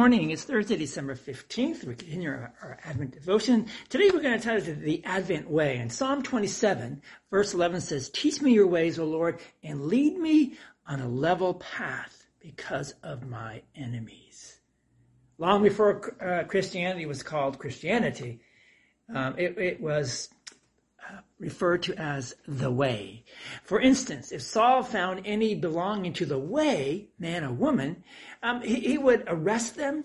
morning. It's Thursday, December 15th. We continue our, our Advent devotion. Today we're going to title it the Advent Way. And Psalm 27, verse 11 says, Teach me your ways, O Lord, and lead me on a level path because of my enemies. Long before uh, Christianity was called Christianity, um, it, it was referred to as the way. For instance, if Saul found any belonging to the way, man or woman, um, he, he, would arrest them.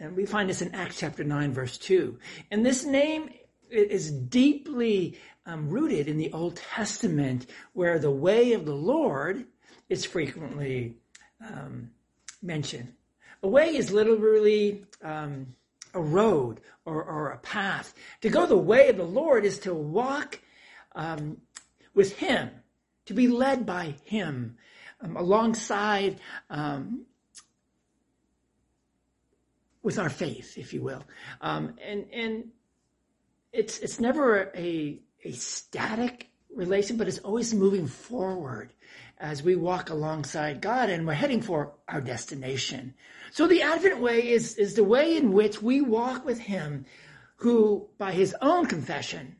And we find this in Acts chapter 9, verse 2. And this name is deeply um, rooted in the Old Testament, where the way of the Lord is frequently um, mentioned. A way is literally um, a road or, or a path. To go the way of the Lord is to walk um, with Him, to be led by Him um, alongside um, with our faith, if you will. Um, and and it's it's never a a static relation, but it's always moving forward as we walk alongside God and we're heading for our destination. So the Advent way is, is the way in which we walk with Him who, by His own confession,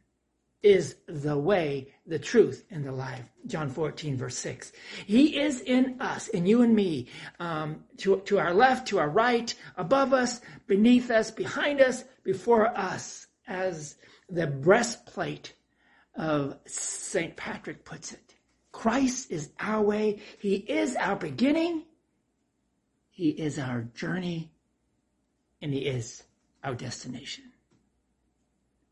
is the way, the truth, and the life. John 14, verse 6. He is in us, in you and me, um, to, to our left, to our right, above us, beneath us, behind us, before us, as the breastplate of St. Patrick puts it. Christ is our way. He is our beginning. He is our journey. And He is our destination.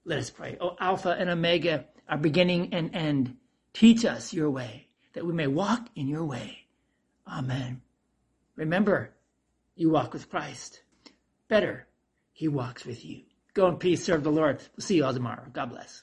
Let us pray. O Alpha and Omega, our beginning and end, teach us your way, that we may walk in your way. Amen. Remember, you walk with Christ. Better, he walks with you. Go in peace, serve the Lord. We'll see you all tomorrow. God bless.